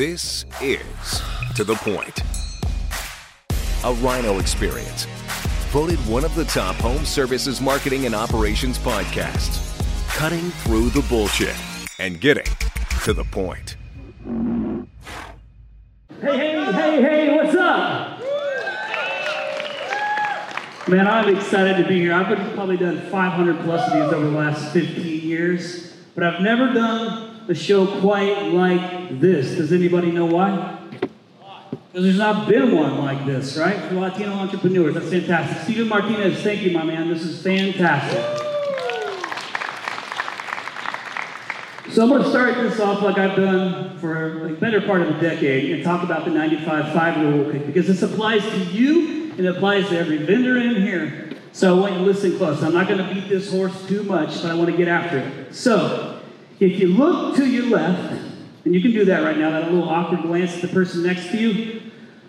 This is To the Point. A RYNO experience. Voted one of the top home services marketing and operations podcasts. Cutting through the bullshit and getting to the point. Hey, hey, hey, hey, what's up? Man, I'm excited to be here. I've probably done 500 plus of these over the last 15 years, but I've never done a show quite like this. Does anybody know why? Because there's not been one like this, right? For Latino entrepreneurs. That's fantastic. Steven Martinez, thank you, my man. This is fantastic. So I'm going to start this off like I've done for a better part of a decade and talk about the 95-5 rule because this applies to you and it applies to every vendor in here. So I want you to listen close. I'm not going to beat this horse too much, but I want to get after it. So if you look to your left, and you can do that right now, that little awkward glance at the person next to you,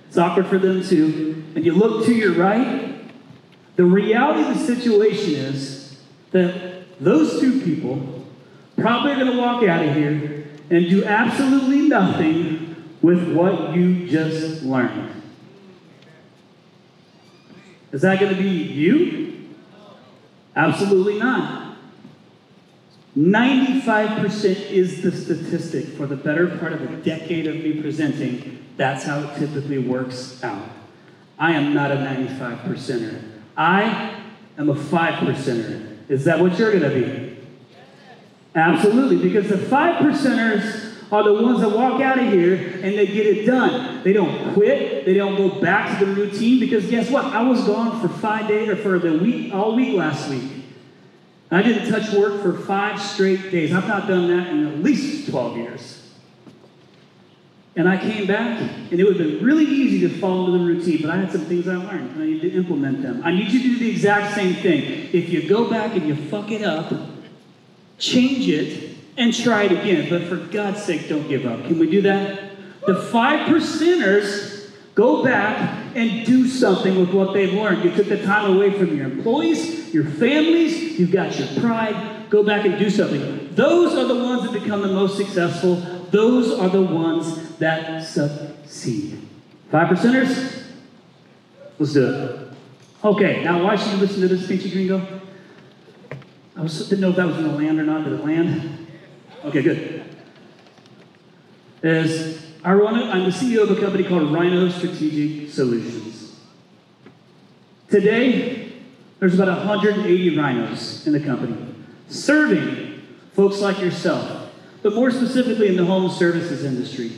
it's awkward for them too. And you look to your right, the reality of the situation is that those two people probably are going to walk out of here and do absolutely nothing with what you just learned. Is that going to be you? Absolutely not. 95% is the statistic for the better part of a decade of me presenting. That's how it typically works out. I am not a 95 percenter. I am a 5 percenter. Is that what you're going to be? Absolutely, because the five percenters are the ones that walk out of here and they get it done. They don't quit. They don't go back to the routine because guess what? I was gone for five days or for the week, all week last week. I didn't touch work for five straight days. I've not done that in at least 12 years. And I came back, and it would have been really easy to fall into the routine, but I had some things I learned, and I need to implement them. I need you to do the exact same thing. If you go back and you fuck it up, change it, and try it again. But for God's sake, don't give up. Can we do that? The five percenters go back and do something with what they've learned. You took the time away from your employees, your families, you've got your pride. Go back and do something. Those are the ones that become the most successful. Those are the ones that succeed. Five percenters? Let's do it. Okay, now why should you listen to this, Pinchy Gringo? I was, didn't know if that was going to land or not. Did it land? Okay, good. As I run I'm the CEO of a company called RYNO Strategic Solutions. Today, there's about 180 rhinos in the company, serving folks like yourself, but more specifically in the home services industry.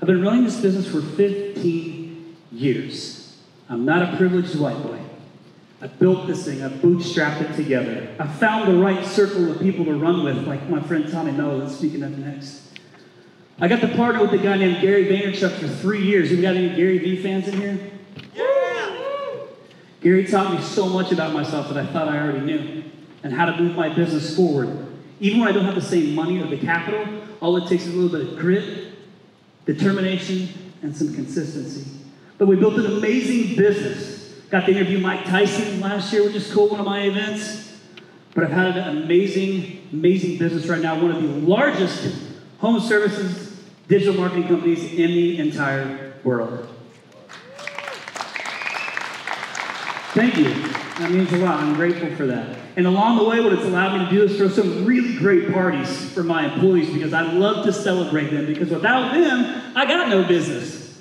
I've been running this business for 15 years. I'm not a privileged white boy. I built this thing, I bootstrapped it together. I found the right circle of people to run with, like my friend Tommy Mello that's speaking up next. I got to partner with a guy named Gary Vaynerchuk for three years. You got any Gary V fans in here? Gary taught me so much about myself that I thought I already knew and how to move my business forward. Even when I don't have the same money or the capital, all it takes is a little bit of grit, determination, and some consistency. But we built an amazing business Got to interview Mike Tyson last year, which is cool, one of my events. But I've had an amazing, amazing business right now, one of the largest home services digital marketing companies in the entire world. Thank you. That means a lot. I'm grateful for that. And along the way, what it's allowed me to do is throw some really great parties for my employees because I love to celebrate them because without them, I got no business.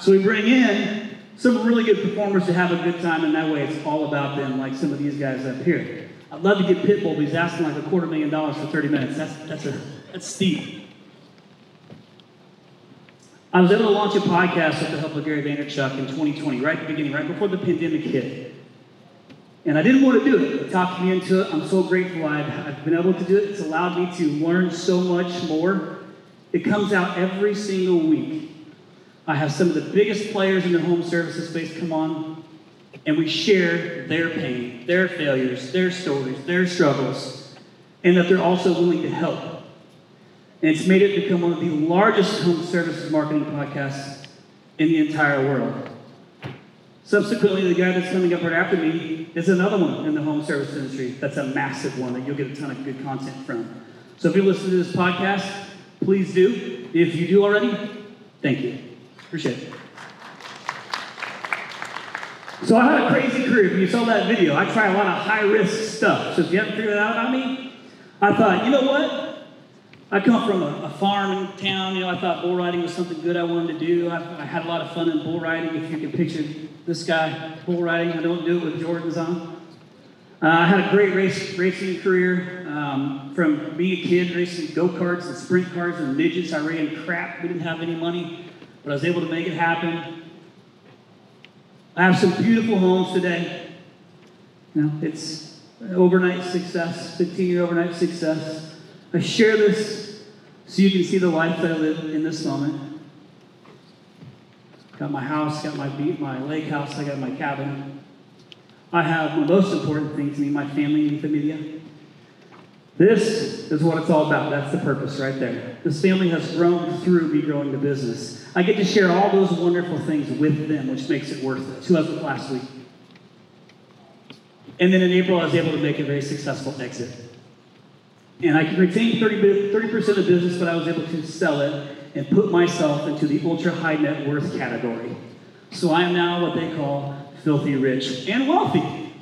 So we bring in some really good performers to have a good time, and that way it's all about them, like some of these guys up here. I'd love to get Pitbull, but he's asking like a quarter million dollars for 30 minutes. That's, that's, a, that's steep. I was able to launch a podcast with the help of Gary Vaynerchuk in 2020, right at the beginning, right before the pandemic hit. And I didn't want to do it. He talked me into it. I'm so grateful I've, I've been able to do it. It's allowed me to learn so much more. It comes out every single week. I have some of the biggest players in the home services space come on, and we share their pain, their failures, their stories, their struggles, and that they're also willing to help. And it's made it become one of the largest home services marketing podcasts in the entire world. Subsequently, the guy that's coming up right after me is another one in the home service industry. That's a massive one that you'll get a ton of good content from. So if you listen to this podcast, please do. If you do already, Thank you. Appreciate it. So I had a crazy career. If you saw that video, I try a lot of high risk stuff. So if you haven't figured that out on me, I thought, you know what? I come from a, a, farm in town. You know, I thought bull riding was something good I wanted to do. I, I, had a lot of fun in bull riding. If you can picture this guy bull riding, I don't do it with Jordans on. Uh, I had a great race, racing career. Um, from being a kid, racing go karts and sprint cars and midgets. I ran crap. We didn't have any money, but I was able to make it happen. I have some beautiful homes today. You know, it's overnight success, 15 year overnight success. I share this so you can see the life that I live in this moment. Got my house, got my beat, my lake house, I got my cabin. I have the most important thing to me, my family and familia. This is what it's all about. That's the purpose right there. This family has grown through me growing the business. I get to share all those wonderful things with them, which makes it worth it. Two of them last week. And then in April, I was able to make a very successful exit. And I can retain 30, 30% of the business, but I was able to sell it and put myself into the ultra high net worth category. So I am now what they call filthy rich and wealthy.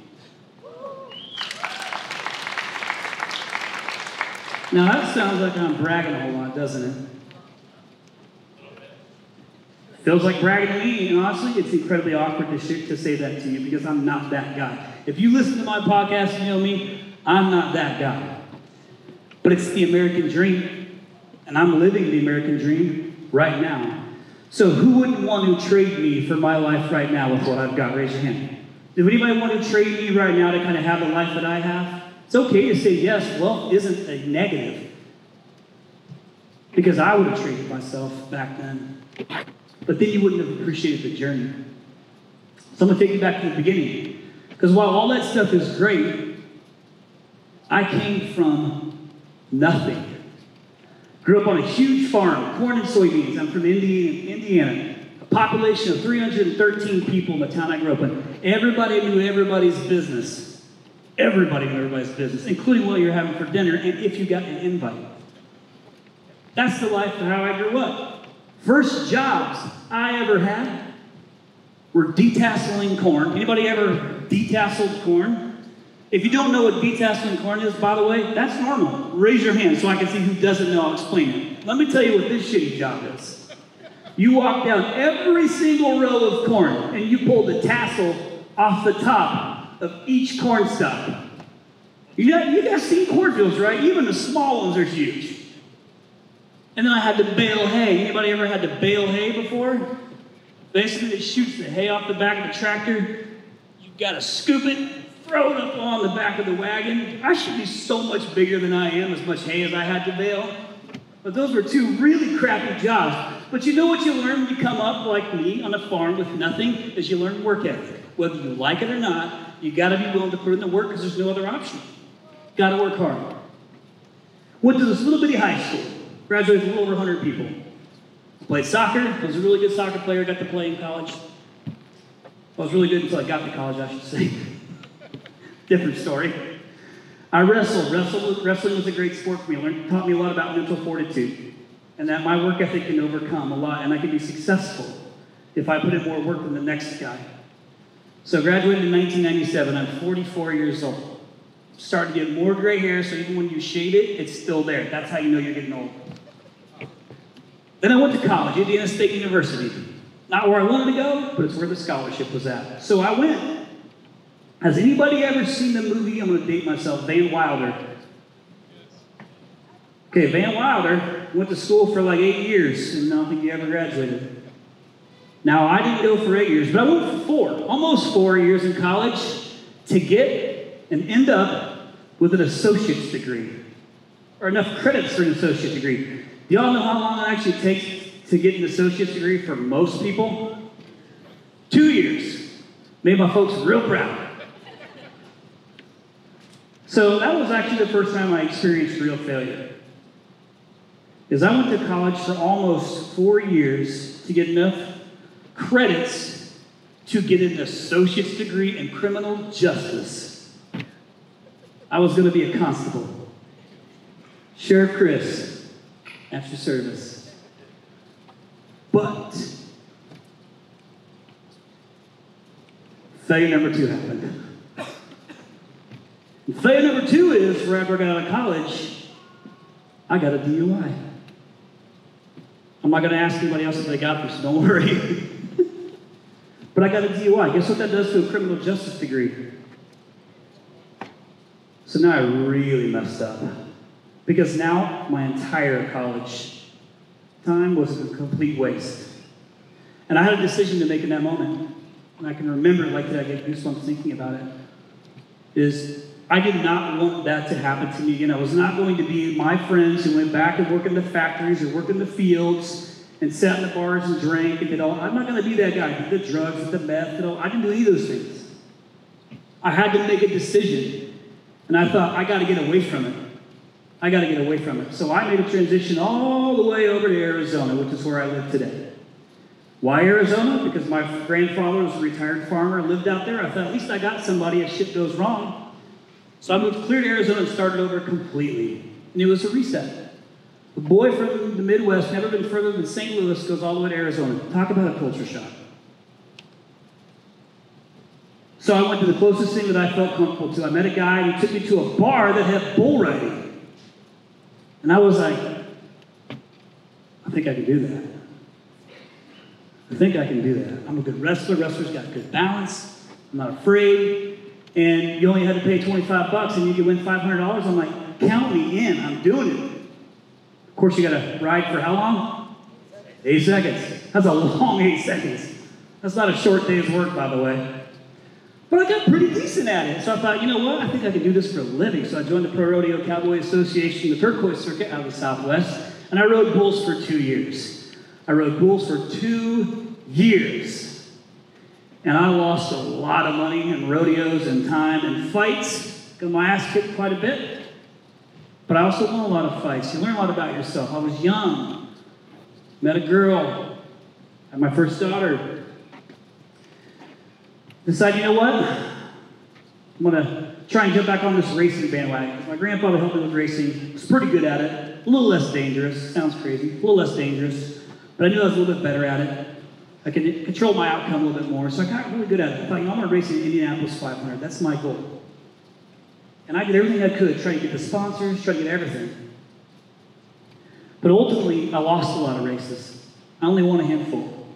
Now that sounds like I'm bragging a whole lot, doesn't it? Feels like bragging to me, and honestly, it's incredibly awkward to, sh- to say that to you because I'm not that guy. If you listen to my podcast, you know me, I'm not that guy. But it's the American dream, and I'm living the American dream right now. So who wouldn't want to trade me for my life right now with what I've got? Raise your hand. Do anybody want to trade me right now to kind of have the life that I have? It's okay to say yes. Wealth isn't a negative. Because I would have traded myself back then. But then you wouldn't have appreciated the journey. So I'm going to take you back to the beginning. Because while all that stuff is great, I came from nothing. Grew up on a huge farm, corn and soybeans. I'm from Indiana. A population of 313 people in the town I grew up in. Everybody knew everybody's business. Everybody knew everybody's business, including what you're having for dinner and if you got an invite. That's the life of how I grew up. First jobs I ever had were detasseling corn. Anybody ever detasseled corn? If you don't know what detasseling corn is, by the way, that's normal. Raise your hand so I can see who doesn't know. I'll explain it. Let me tell you what this shitty job is. You walk down every single row of corn and you pull the tassel off the top of each corn stalk. You got, you guys seen cornfields, right? Even the small ones are huge. And then I had to bale hay. Anybody ever had to bale hay before? Basically, it shoots the hay off the back of the tractor. You got to scoop it, throw it up on the back of the wagon. I should be so much bigger than I am, as much hay as I had to bale. But those were two really crappy jobs. But you know what you learn when you come up like me on a farm with nothing is you learn work ethic. Whether you like it or not, you got to be willing to put in the work because there's no other option. Got to work hard. Went to this little bitty high school. Graduated with a little over 100 people. Played soccer. Was a really good soccer player. Got to play in college. I was really good until I got to college, I should say. Different story. I wrestled. Wrestled. Wrestling was a great sport for me. Learned, taught me a lot about mental fortitude, and that my work ethic can overcome a lot, and I can be successful if I put in more work than the next guy. So, I graduated in 1997. I'm 44 years old. Starting to get more gray hair, so even when you shave it, it's still there. That's how you know you're getting old. Then I went to college, Indiana State University. Not where I wanted to go, but it's where the scholarship was at. So I went. Has anybody ever seen the movie? I'm going to date myself, Van Wilder. Okay, Van Wilder went to school for like eight years, and I don't think he ever graduated. Now, I didn't go for eight years, but I went for four, almost four years in college to get and end up with an associate's degree, or enough credits for an associate degree. Do y'all know how long it actually takes to get an associate's degree for most people? Two years. Made my folks real proud. So that was actually the first time I experienced real failure. Is I went to college for almost four years to get enough credits to get an associate's degree in criminal justice. I was going to be a constable. Sheriff Chris, after service. But failure number two happened. Failure number two is right after I got out of college, I got a DUI. I'm not going to ask anybody else if they got this, don't worry. but I got a DUI. Guess what that does to a criminal justice degree? So now I really messed up. Because now my entire college time was a complete waste. And I had a decision to make in that moment. And I can remember it like that. I get goosebumps thinking about it. Is I did not want that to happen to me again. I was not going to be my friends who went back and worked in the factories or worked in the fields and sat in the bars and drank and did all. I'm not going to be that guy. Did the drugs, did the meth, did all. I didn't do any of those things. I had to make a decision, and I thought I got to get away from it. I got to get away from it. So I made a transition all the way over to Arizona, which is where I live today. Why Arizona? Because my grandfather was a retired farmer, lived out there. I thought at least I got somebody if shit goes wrong. So I moved clear to Arizona and started over completely. And it was a reset. A boy from the Midwest, never been further than St. Louis, goes all the way to Arizona. Talk about a culture shock. So I went to the closest thing that I felt comfortable to. I met a guy, and he took me to a bar that had bull riding. And I was like, I think I can do that. I think I can do that. I'm a good wrestler. Wrestlers got good balance. I'm not afraid and you only had to pay 25 bucks and you could win $500, I'm like, count me in. I'm doing it. Of course, you got to ride for how long? Eight seconds. That's a long eight seconds. That's not a short day's work, by the way. But I got pretty decent at it. So I thought, you know what? I think I can do this for a living. So I joined the Pro Rodeo Cowboy Association, the turquoise circuit out of the Southwest, and I rode bulls for two years. I rode bulls for two years. And I lost a lot of money in rodeos and time and fights. Got my ass kicked quite a bit. But I also won a lot of fights. You learn a lot about yourself. I was young. Met a girl. Had my first daughter. Decided, you know what? I'm going to try and jump back on this racing bandwagon. My grandfather helped me with racing. Was pretty good at it. A little less dangerous. Sounds crazy. A little less dangerous. But I knew I was a little bit better at it. I could control my outcome a little bit more. So I got really good at it. I thought, you know, I'm going to race in Indianapolis 500. That's my goal. And I did everything I could, try to get the sponsors, try to get everything. But ultimately, I lost a lot of races. I only won a handful.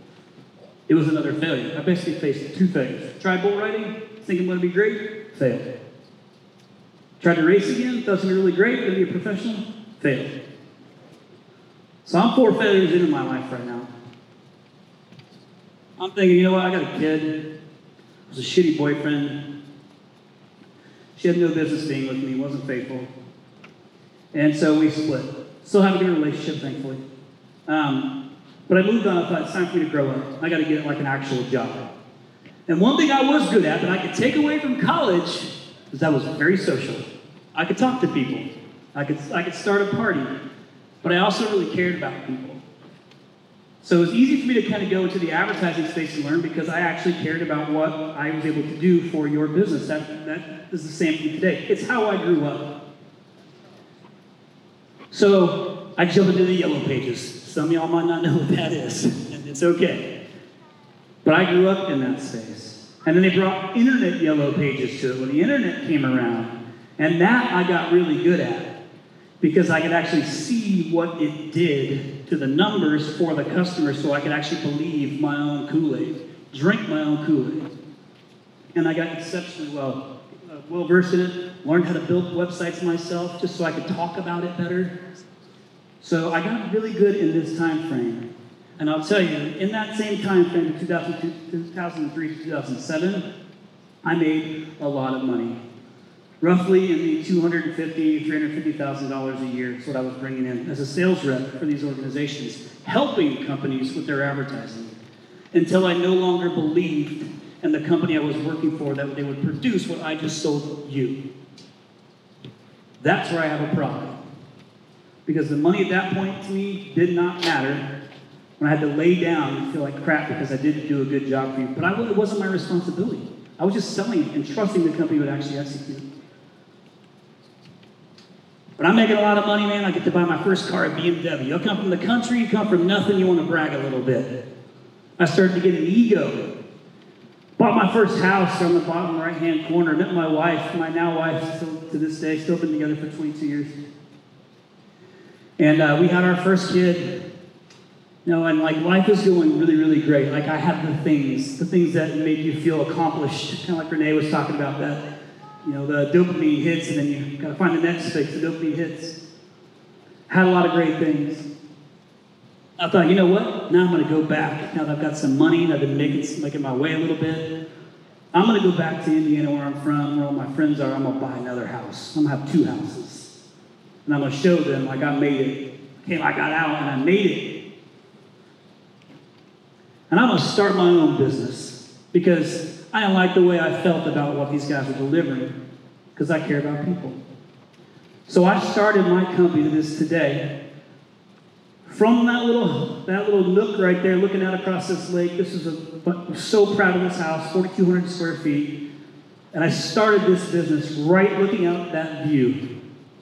It was another failure. I basically faced two failures. Tried bull riding, thinking it would be great, failed. Tried to race again, thought it was really great, going to be a professional, failed. So I'm four failures into my life right now. I'm thinking, you know what? I got a kid. It was a shitty boyfriend. She had no business being with me, wasn't faithful. And so we split. Still have a good relationship, thankfully. Um, but I moved on. I thought it's time for me to grow up. I got to get like an actual job. And one thing I was good at that I could take away from college is I was very social. I could talk to people. I could, I could start a party. But I also really cared about people. So it was easy for me to kind of go into the advertising space and learn because I actually cared about what I was able to do for your business. That, that is the same thing today. It's how I grew up. So I jump into the yellow pages. Some of y'all might not know what that is, and it's okay. But I grew up in that space. And then they brought internet yellow pages to it when the internet came around. And that I got really good at because I could actually see what it did to the numbers for the customer so I could actually believe my own Kool Aid, drink my own Kool Aid. And I got exceptionally well, uh, well versed in it, learned how to build websites myself just so I could talk about it better. So I got really good in this time frame. And I'll tell you, in that same time frame, 2003 to 2007, I made a lot of money roughly in the $250,000, $350,000 a year is what I was bringing in as a sales rep for these organizations, helping companies with their advertising until I no longer believed in the company I was working for that they would produce what I just sold you. That's where I have a problem. Because the money at that point to me did not matter when I had to lay down and feel like crap because I didn't do a good job for you. But I, it wasn't my responsibility. I was just selling and trusting the company would actually execute. But I'm making a lot of money, man. I get to buy my first car at BMW. You come from the country, you come from nothing, you want to brag a little bit. I started to get an ego. Bought my first house on the bottom right hand corner. Met my wife, my now wife, still to this day, still been together for 22 years. And uh, we had our first kid. You know, and like life is going really, really great. Like I have the things, the things that make you feel accomplished. Kind of like Renee was talking about that. You know, the dopamine hits, and then you gotta find the next fix. The dopamine hits. Had a lot of great things. I thought, you know what? Now I'm gonna go back. Now that I've got some money, and I've been making making my way a little bit. I'm gonna go back to Indiana, where I'm from, where all my friends are. I'm gonna buy another house. I'm gonna have two houses, and I'm gonna show them like I made it. Okay, I got out and I made it. And I'm going to start my own business because I didn't like the way I felt about what these guys were delivering because I care about people. So I started my company that is today. From that little, that little nook right there, looking out across this lake, this is a, I'm so proud of this house, 4,200 square feet. And I started this business right looking out that view.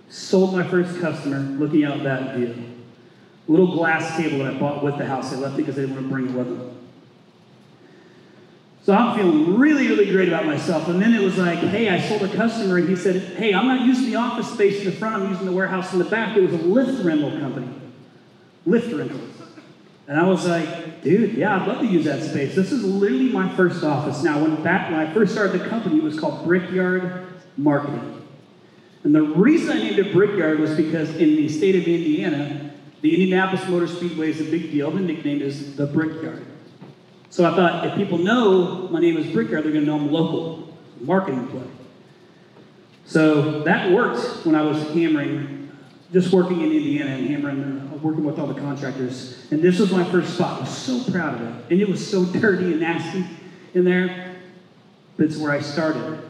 Sold my first customer looking out that view. Little glass table that I bought with the house. I left it because I didn't want to bring it with them. So I'm feeling really, really great about myself. And then it was like, hey, I sold a customer, and he said, hey, I'm not using the office space in the front, I'm using the warehouse in the back. It was a lift rental company. Lift rentals. And I was like, dude, yeah, I'd love to use that space. This is literally my first office. Now, when back when I first started the company, it was called Brickyard Marketing. And the reason I named it Brickyard was because in the state of Indiana, the Indianapolis Motor Speedway is a big deal. The nickname is the Brickyard. So I thought if people know my name is Brickyard, they're going to know I'm local. Marketing play. So that worked when I was hammering, just working in Indiana and hammering, uh, working with all the contractors. And this was my first spot. I was so proud of it. And it was so dirty and nasty in there. But it's where I started.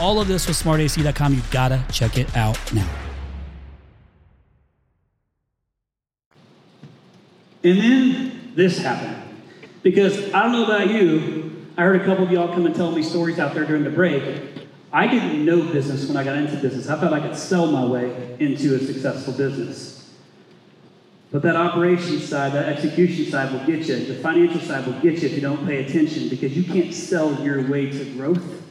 all of this with smartac.com. You gotta check it out now. And then this happened. Because I don't know about you, I heard a couple of y'all come and tell me stories out there during the break. I didn't know business when I got into business. I thought I could sell my way into a successful business. But that operations side, that execution side will get you. The financial side will get you if you don't pay attention because you can't sell your way to growth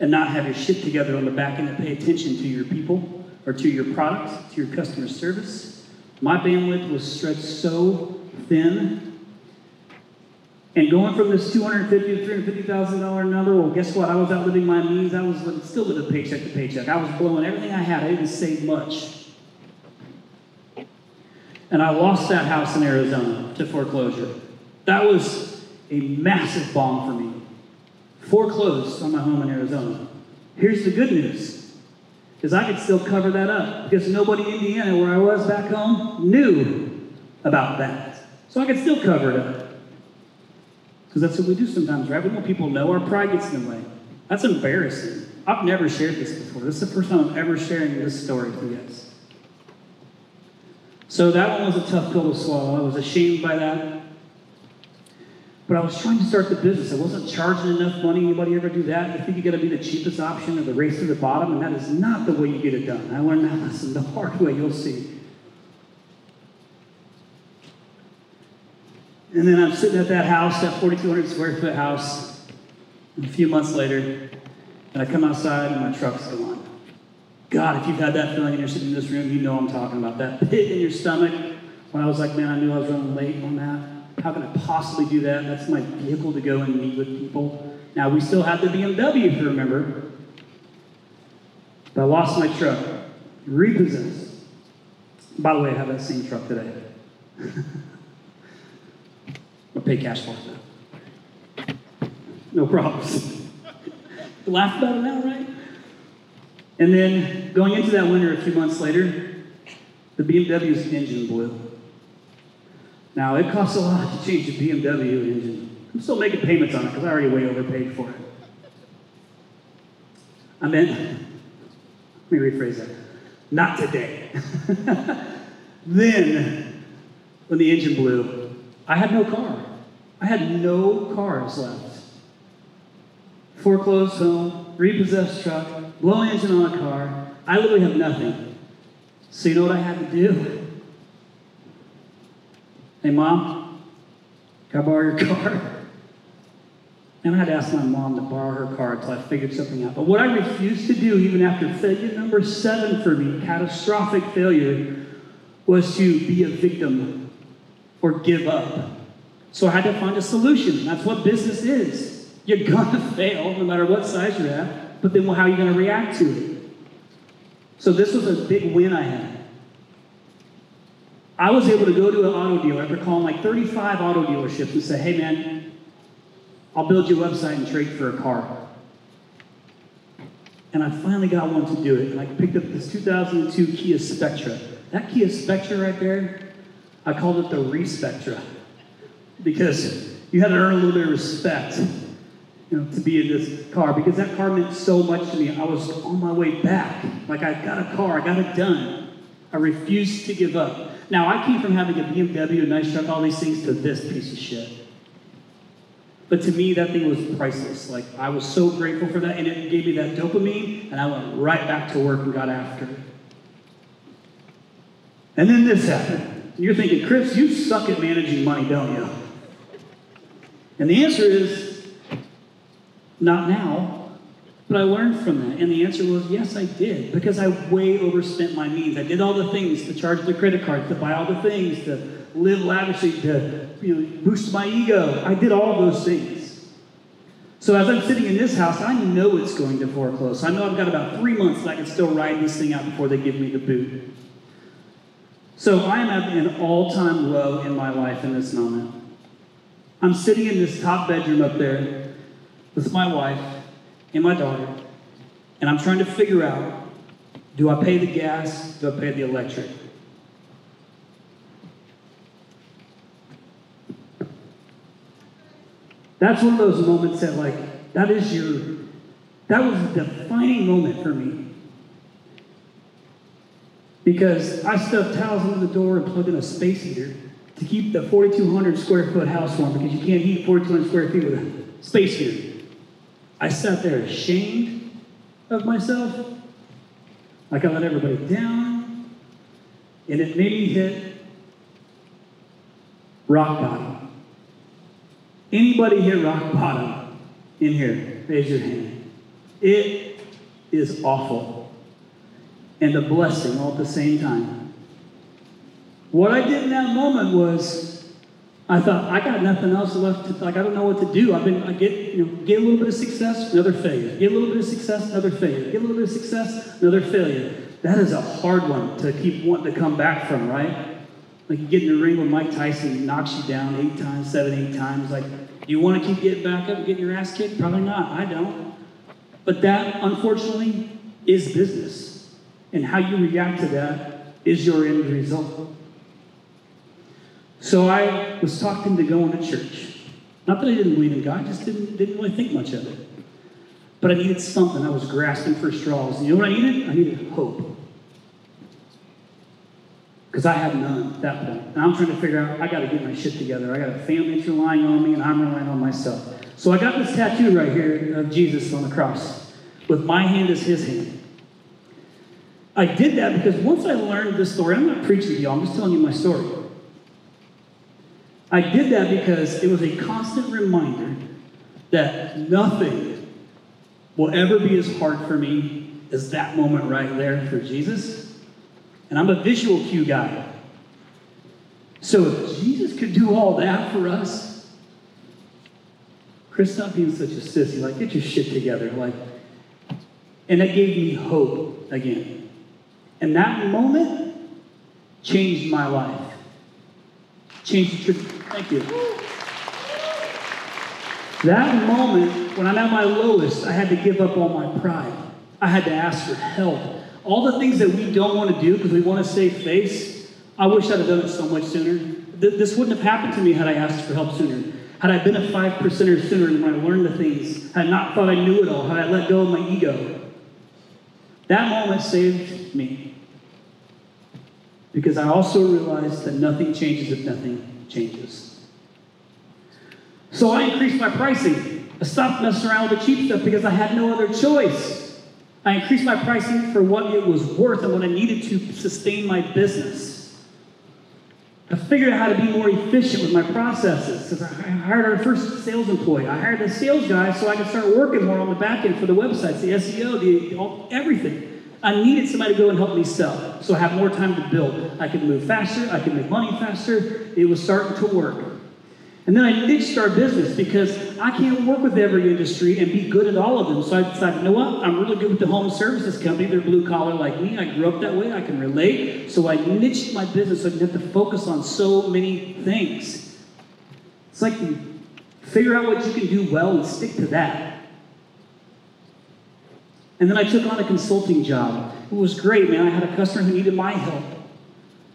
and not have your shit together on the back end and pay attention to your people or to your product, to your customer service. My bandwidth was stretched so thin. And going from this two hundred fifty to three hundred fifty thousand dollar number, well, guess what? I was outliving my means. I was still living paycheck to paycheck. I was blowing everything I had. I didn't save much. And I lost that house in Arizona to foreclosure. That was a massive bomb for me foreclosed on my home in Arizona. Here's the good news, is I could still cover that up because nobody in Indiana, where I was back home, knew about that. So I could still cover it up. Because that's what we do sometimes, right? We want people to know. Our pride gets in the way. That's embarrassing. I've never shared this before. This is the first time I'm ever sharing this story with you guys. So that one was a tough pill to swallow. I was ashamed by that. But I was trying to start the business. I wasn't charging enough money. Anybody ever do that? You think you got to be the cheapest option or the race to the bottom, and that is not the way you get it done. I learned that lesson the hard way. You'll see. And then I'm sitting at that house, that 4,200 square foot house, a few months later, and I come outside and my truck's gone. God, if you've had that feeling and you're sitting in this room, you know I'm talking about that pit in your stomach. When I was like, man, I knew I was running late on that. How can I possibly do that? That's my vehicle to go and meet with people. Now, we still had the BMW, if you remember. But I lost my truck, repossessed. By the way, I have that same truck today. I'll pay cash for it. No problems. Laugh about it now, right? And then going into that winter a few months later, the BMW's engine blew. Now, it costs a lot to change a BMW engine. I'm still making payments on it because I already way overpaid for it. I meant, let me rephrase that. Not today. then, when the engine blew, I had no car. I had no cars left. Foreclosed home, repossessed truck, blow engine on a car. I literally have nothing. So you know what I had to do? Hey, mom, can I borrow your car? And I had to ask my mom to borrow her car until I figured something out. But what I refused to do, even after failure number seven for me, catastrophic failure, was to be a victim or give up. So I had to find a solution. That's what business is. You're gonna fail no matter what size you're at, but then how are you gonna react to it? So this was a big win I had. I was able to go to an auto dealer after calling like 35 auto dealerships and say, hey man, I'll build you a website and trade for a car. And I finally got one to do it. And I picked up this 2002 Kia Spectra. That Kia Spectra right there, I called it the Respectra. Because you had to earn a little bit of respect you know, to be in this car because that car meant so much to me. I was on my way back. Like, I got a car, I got it done. I refused to give up. Now, I came from having a BMW, a nice truck, all these things, to this piece of shit. But to me, that thing was priceless. Like, I was so grateful for that, and it gave me that dopamine, and I went right back to work and got after it. And then this happened. You're thinking, Chris, you suck at managing money, don't you? And the answer is, not now. But I learned from that. And the answer was, yes, I did. Because I way overspent my means. I did all the things to charge the credit card, to buy all the things, to live lavishly, to you know, boost my ego. I did all those things. So as I'm sitting in this house, I know it's going to foreclose. I know I've got about three months that I can still ride this thing out before they give me the boot. So I am at an all-time low in my life in this moment. I'm sitting in this top bedroom up there with my wife and my daughter, and I'm trying to figure out do I pay the gas? Do I pay the electric? That's one of those moments that, like, that is your, that was a defining moment for me. Because I stuffed towels under the door and plugged in a space heater to keep the 4,200 square foot house warm because you can't heat 4,200 square feet with a space heater. I sat there ashamed of myself, like I let everybody down, and it made me hit rock bottom. Anybody hit rock bottom in here? Raise your hand. It is awful and a blessing all at the same time. What I did in that moment was I thought, I got nothing else left to, like, I don't know what to do. I've been, I get, you know, get a little bit of success, another failure. Get a little bit of success, another failure. Get a little bit of success, another failure. That is a hard one to keep wanting to come back from, right? Like you get in the ring with Mike Tyson, he knocks you down eight times, seven, eight times. Like, do you want to keep getting back up and getting your ass kicked? Probably not. I don't. But that, unfortunately, is business. And how you react to that is your end result. So I was talked into going to church. Not that I didn't believe in God, just didn't, didn't really think much of it. But I needed something. I was grasping for straws. You know what I needed? I needed hope. Because I had none at that point. And I'm trying to figure out, I got to get my shit together. I got a family that's relying on me, and I'm relying on myself. So I got this tattoo right here of Jesus on the cross, with my hand as his hand. I did that because once I learned this story, I'm not preaching to y'all, I'm just telling you my story. I did that because it was a constant reminder that nothing will ever be as hard for me as that moment right there for Jesus. And I'm a visual cue guy. So if Jesus could do all that for us, Chris, stop being such a sissy. Like, get your shit together. Like, and that gave me hope again. And that moment changed my life. Changed the trajectory Thank you. That moment, when I'm at my lowest, I had to give up all my pride. I had to ask for help. All the things that we don't want to do because we want to save face, I wish I'd have done it so much sooner. Th- this wouldn't have happened to me had I asked for help sooner. Had I been a five percenter sooner when I learned the things, had I not thought I knew it all, had I let go of my ego. That moment saved me. Because I also realized that nothing changes if nothing changes. So I increased my pricing. I stopped messing around with the cheap stuff because I had no other choice. I increased my pricing for what it was worth and what I needed to sustain my business. I figured out how to be more efficient with my processes. I hired our first sales employee. I hired a sales guy so I could start working more on the back end for the websites, the SEO, the all, everything. I needed somebody to go and help me sell. So I have more time to build. I could move faster. I could make money faster. It was starting to work. And then I niched our business because I can't work with every industry and be good at all of them. So I decided, you know what? I'm really good with the home services company. They're blue collar like me. I grew up that way. I can relate. So I niched my business so I didn't have to focus on so many things. It's like figure out what you can do well and stick to that. And then I took on a consulting job. It was great, man. I had a customer who needed my help.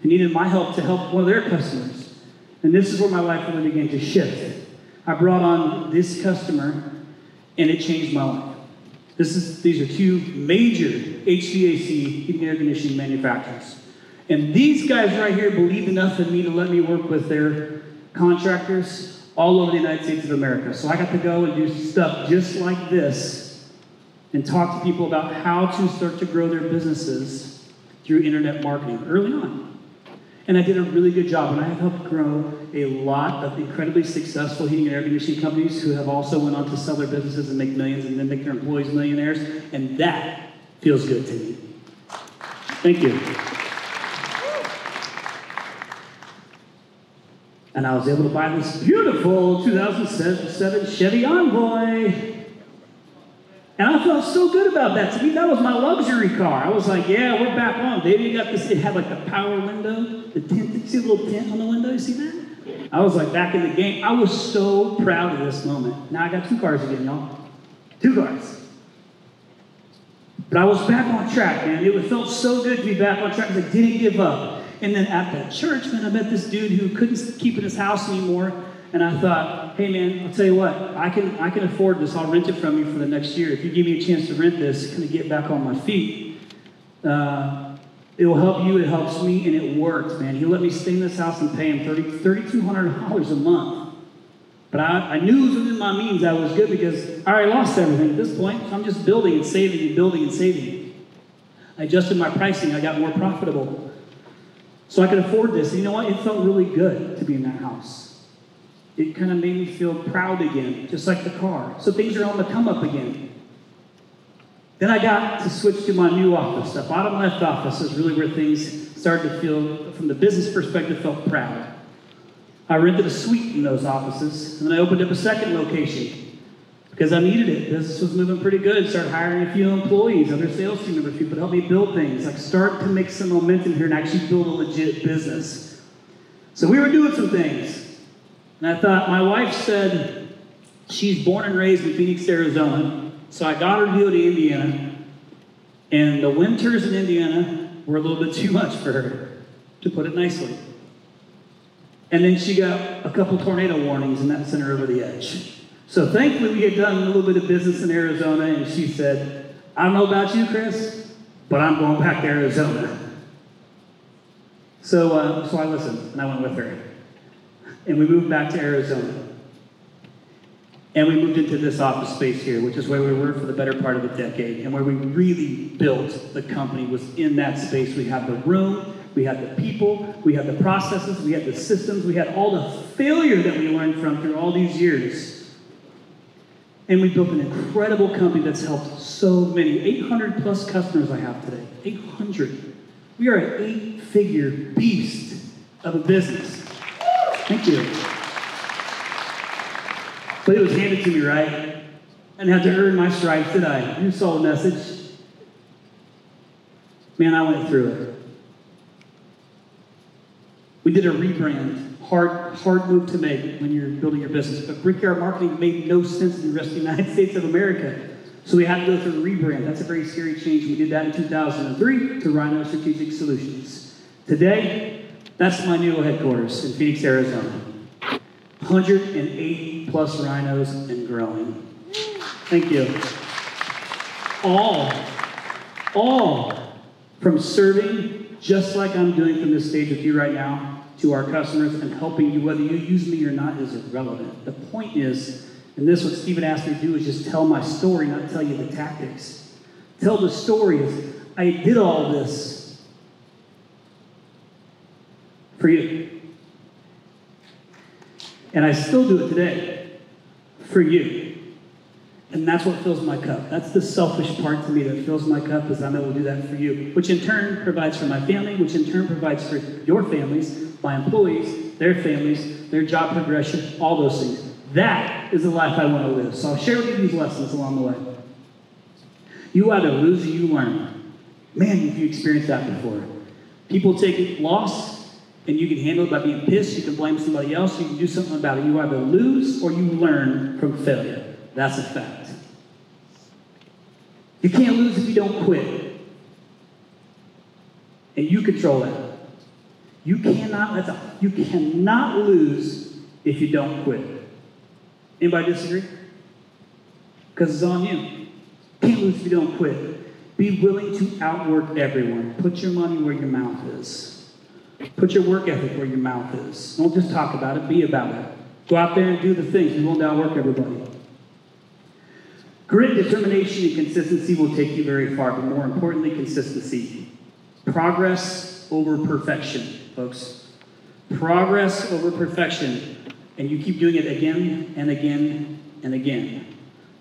Who needed my help to help one of their customers. And this is where my life really began to shift. I brought on this customer, and it changed my life. This is, these are two major HVAC heating air conditioning manufacturers. And these guys right here believed enough in me to let me work with their contractors all over the United States of America. So I got to go and do stuff just like this and talk to people about how to start to grow their businesses through internet marketing early on. And I did a really good job, and I have helped grow a lot of incredibly successful heating and air conditioning companies who have also went on to sell their businesses and make millions and then make their employees millionaires, and that feels good to me. Thank you. And I was able to buy this beautiful 2007 Chevy Envoy. And I felt so good about that. To me, that was my luxury car. I was like, yeah, we're back on. Baby got this, it had like the power window, the you see the little tint on the window? You see that? I was like back in the game. I was so proud of this moment. Now I got two cars again, y'all. Two cars. But I was back on track, man. It felt so good to be back on track because I didn't give up. And then at that church, man, I met this dude who couldn't keep in his house anymore. And I thought, hey man, I'll tell you what, I can I can afford this. I'll rent it from you for the next year. If you give me a chance to rent this, kind of get back on my feet. Uh, it will help you, it helps me, and it worked, man. He let me stay in this house and pay him $3,200 a month. But I, I knew it was within my means. I was good because I already lost everything at this point. So I'm just building and saving and building and saving. I adjusted my pricing. I got more profitable. So I could afford this. And you know what? It felt really good to be in that house it kind of made me feel proud again, just like the car. So things are on the come up again. Then I got to switch to my new office. The bottom left office is really where things started to feel, from the business perspective, felt proud. I rented a suite in those offices, and then I opened up a second location because I needed it. Business was moving pretty good. Started hiring a few employees, other sales team members, people to help me build things. Like start to make some momentum here and actually build a legit business. So we were doing some things. And I thought, my wife said she's born and raised in Phoenix, Arizona. So I got her to go to Indiana. And the winters in Indiana were a little bit too much for her, to put it nicely. And then she got a couple tornado warnings, and that sent her over the edge. So thankfully, we had done a little bit of business in Arizona, and she said, I don't know about you, Chris, but I'm going back to Arizona. So, uh, so I listened, and I went with her and we moved back to Arizona. And we moved into this office space here, which is where we were for the better part of a decade, and where we really built the company was in that space. We had the room, we had the people, we had the processes, we had the systems, we had all the failure that we learned from through all these years. And we built an incredible company that's helped so many 800 plus customers I have today. 800. We are an eight figure beast of a business. Thank you. But it was handed to me, right? And I have to earn my stripes, did I? You saw the message. Man, I went through it. We did a rebrand. Hard, hard move to make when you're building your business. But Brickyard Marketing made no sense in the rest of the United States of America. So we had to go through a rebrand. That's a very scary change. We did that in 2003 to RYNO Strategic Solutions. Today, that's my new headquarters in Phoenix, Arizona. 180 plus rhinos and growing. Thank you. All, all from serving just like I'm doing from this stage with you right now to our customers and helping you, whether you use me or not, is irrelevant. The point is, and this is what Stephen asked me to do is just tell my story, not tell you the tactics. Tell the story is I did all this for you. And I still do it today for you. And that's what fills my cup. That's the selfish part to me that fills my cup is I'm able to do that for you, which in turn provides for my family, which in turn provides for your families, my employees, their families, their job progression, all those things. That is the life I want to live. So I'll share with you these lessons along the way. You either lose or you learn. Man, if you experienced that before. People take loss and you can handle it by being pissed. You can blame somebody else. You can do something about it. You either lose or you learn from failure. That's a fact. You can't lose if you don't quit. And you control that. You cannot, that's a, you cannot lose if you don't quit. Anybody disagree? Because it's on you. Can't lose if you don't quit. Be willing to outwork everyone. Put your money where your mouth is. Put your work ethic where your mouth is. Don't just talk about it, be about it. Go out there and do the things. Willing to outwork everybody. Grit, determination, and consistency will take you very far, but more importantly, consistency. Progress over perfection, folks. Progress over perfection. And you keep doing it again and again and again.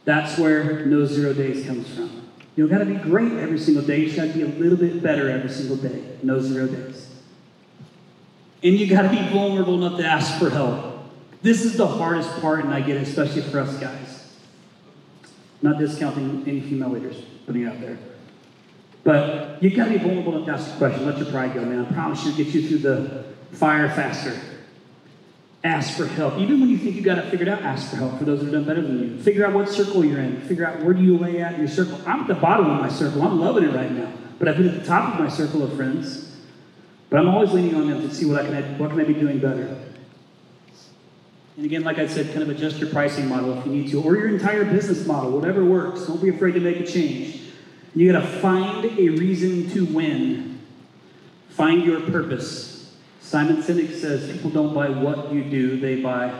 That's where no zero days comes from. You don't got to be great every single day. You just got to be a little bit better every single day. No zero days. And you got to be vulnerable enough to ask for help. This is the hardest part, and I get it, especially for us guys. Not discounting any female leaders, putting it out there. But you gotta be vulnerable enough to ask the question. Let your pride go, man. I promise you, get you through the fire faster. Ask for help. Even when you think you got it figured out, ask for help for those that have done better than you. Figure out what circle you're in. Figure out where do you lay at in your circle. I'm at the bottom of my circle. I'm loving it right now. But I've been at the top of my circle of friends. But I'm always leaning on them to see what I can what can I be doing better. And again, like I said, kind of adjust your pricing model if you need to, or your entire business model, whatever works. Don't be afraid to make a change. You got to find a reason to win. Find your purpose. Simon Sinek says people don't buy what you do, they buy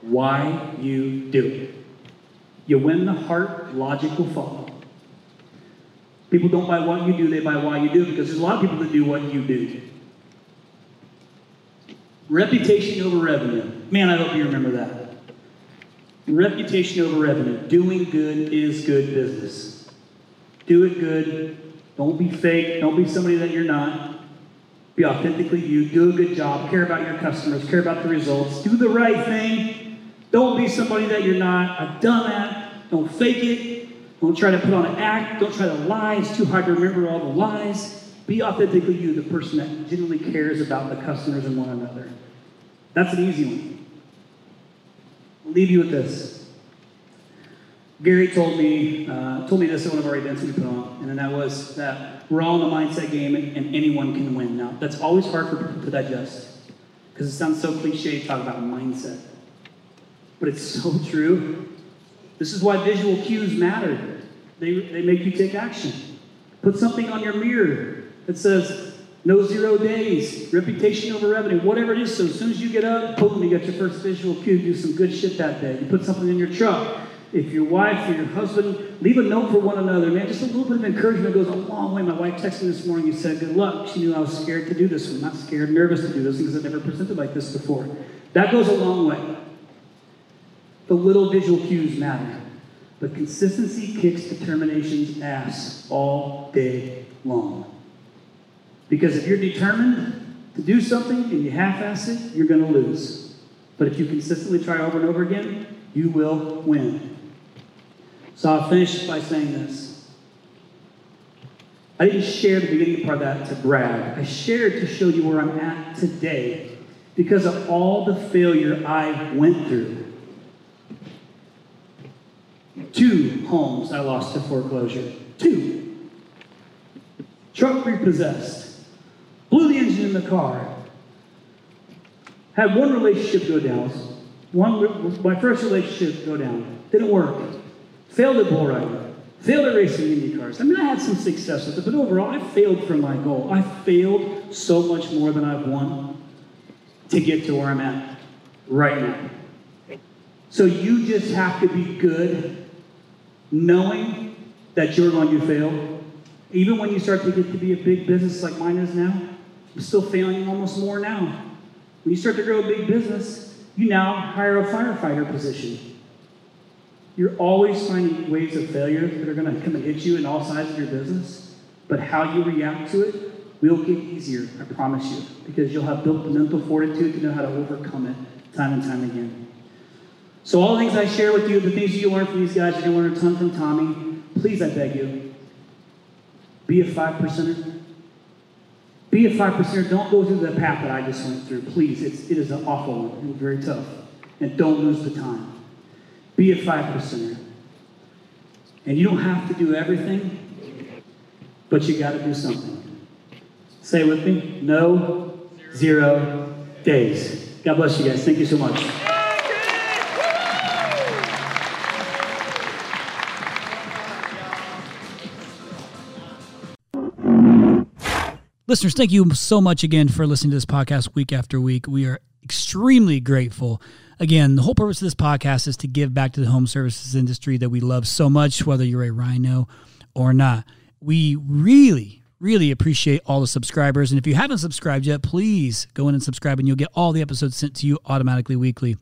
why you do it. You win the heart, logic will follow. People don't buy what you do, they buy why you do because there's a lot of people that do what you do. Reputation over revenue. Man, I hope you remember that. Reputation over revenue. Doing good is good business. Do it good. Don't be fake. Don't be somebody that you're not. Be authentically you. Do a good job. Care about your customers. Care about the results. Do the right thing. Don't be somebody that you're not. I've done that. Don't fake it. Don't try to put on an act. Don't try to lie. It's too hard to remember all the lies. Be authentically you, the person that genuinely cares about the customers and one another. That's an easy one. I'll leave you with this. Gary told me uh, told me this at one of our events we put on, and then that was that we're all in a mindset game and, and anyone can win. Now that's always hard for people to digest because it sounds so cliche to talk about mindset, but it's so true. This is why visual cues matter. They, they make you take action. Put something on your mirror that says, no zero days, reputation over revenue, whatever it is. So as soon as you get up, boom, you got your first visual cue, do some good shit that day. You put something in your truck. If your wife or your husband, leave a note for one another, man. Just a little bit of encouragement goes a long way. My wife texted me this morning and said, Good luck. She knew I was scared to do this I'm Not scared, nervous to do this because I've never presented like this before. That goes a long way. The little visual cues matter. But consistency kicks determination's ass all day long. Because if you're determined to do something and you half ass it, you're going to lose. But if you consistently try over and over again, you will win. So I'll finish by saying this. I didn't share the beginning part of that to brag. I shared to show you where I'm at today because of all the failure I went through to homes I lost to foreclosure. Two. Truck repossessed. Blew the engine in the car. Had one relationship go down. One, my first relationship go down. Didn't work. Failed at bull riding. Failed at racing Indy cars. I mean, I had some success with it, but overall, I failed for my goal. I failed so much more than I've won to get to where I'm at right now. So you just have to be good knowing that you're going to fail. Even when you start to get to be a big business like mine is now, I'm still failing almost more now. When you start to grow a big business, you now hire a firefighter position. You're always finding ways of failure that are going to come and hit you in all sides of your business, but how you react to it will get easier, I promise you, because you'll have built the mental fortitude to know how to overcome it time and time again. So, all the things I share with you, the things you learn from these guys, you're going to learn a ton from Tommy. Please, I beg you, be a five percenter. Be a five percenter. Don't go through the path that I just went through. Please, it's, it is an awful one and very tough. And don't lose the time. Be a five percenter. And you don't have to do everything, but you got to do something. Say with me no zero days. God bless you guys. Thank you so much. Listeners, thank you so much again for listening to this podcast week after week. We are extremely grateful. Again, the whole purpose of this podcast is to give back to the home services industry that we love so much, whether you're a RYNO or not. We really, really appreciate all the subscribers. And if you haven't subscribed yet, please go in and subscribe, and you'll get all the episodes sent to you automatically weekly.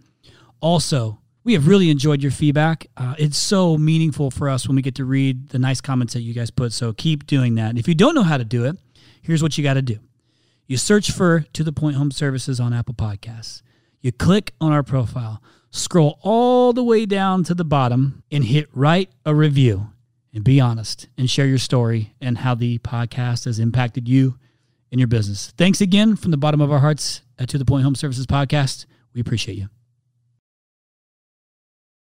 Also, we have really enjoyed your feedback. Uh, it's so meaningful for us when we get to read the nice comments that you guys put. So keep doing that. And if you don't know how to do it, here's what you got to do you search for To the Point Home Services on Apple Podcasts. You click on our profile, scroll all the way down to the bottom, and hit write a review. And be honest and share your story and how the podcast has impacted you and your business. Thanks again from the bottom of our hearts at To the Point Home Services Podcast. We appreciate you.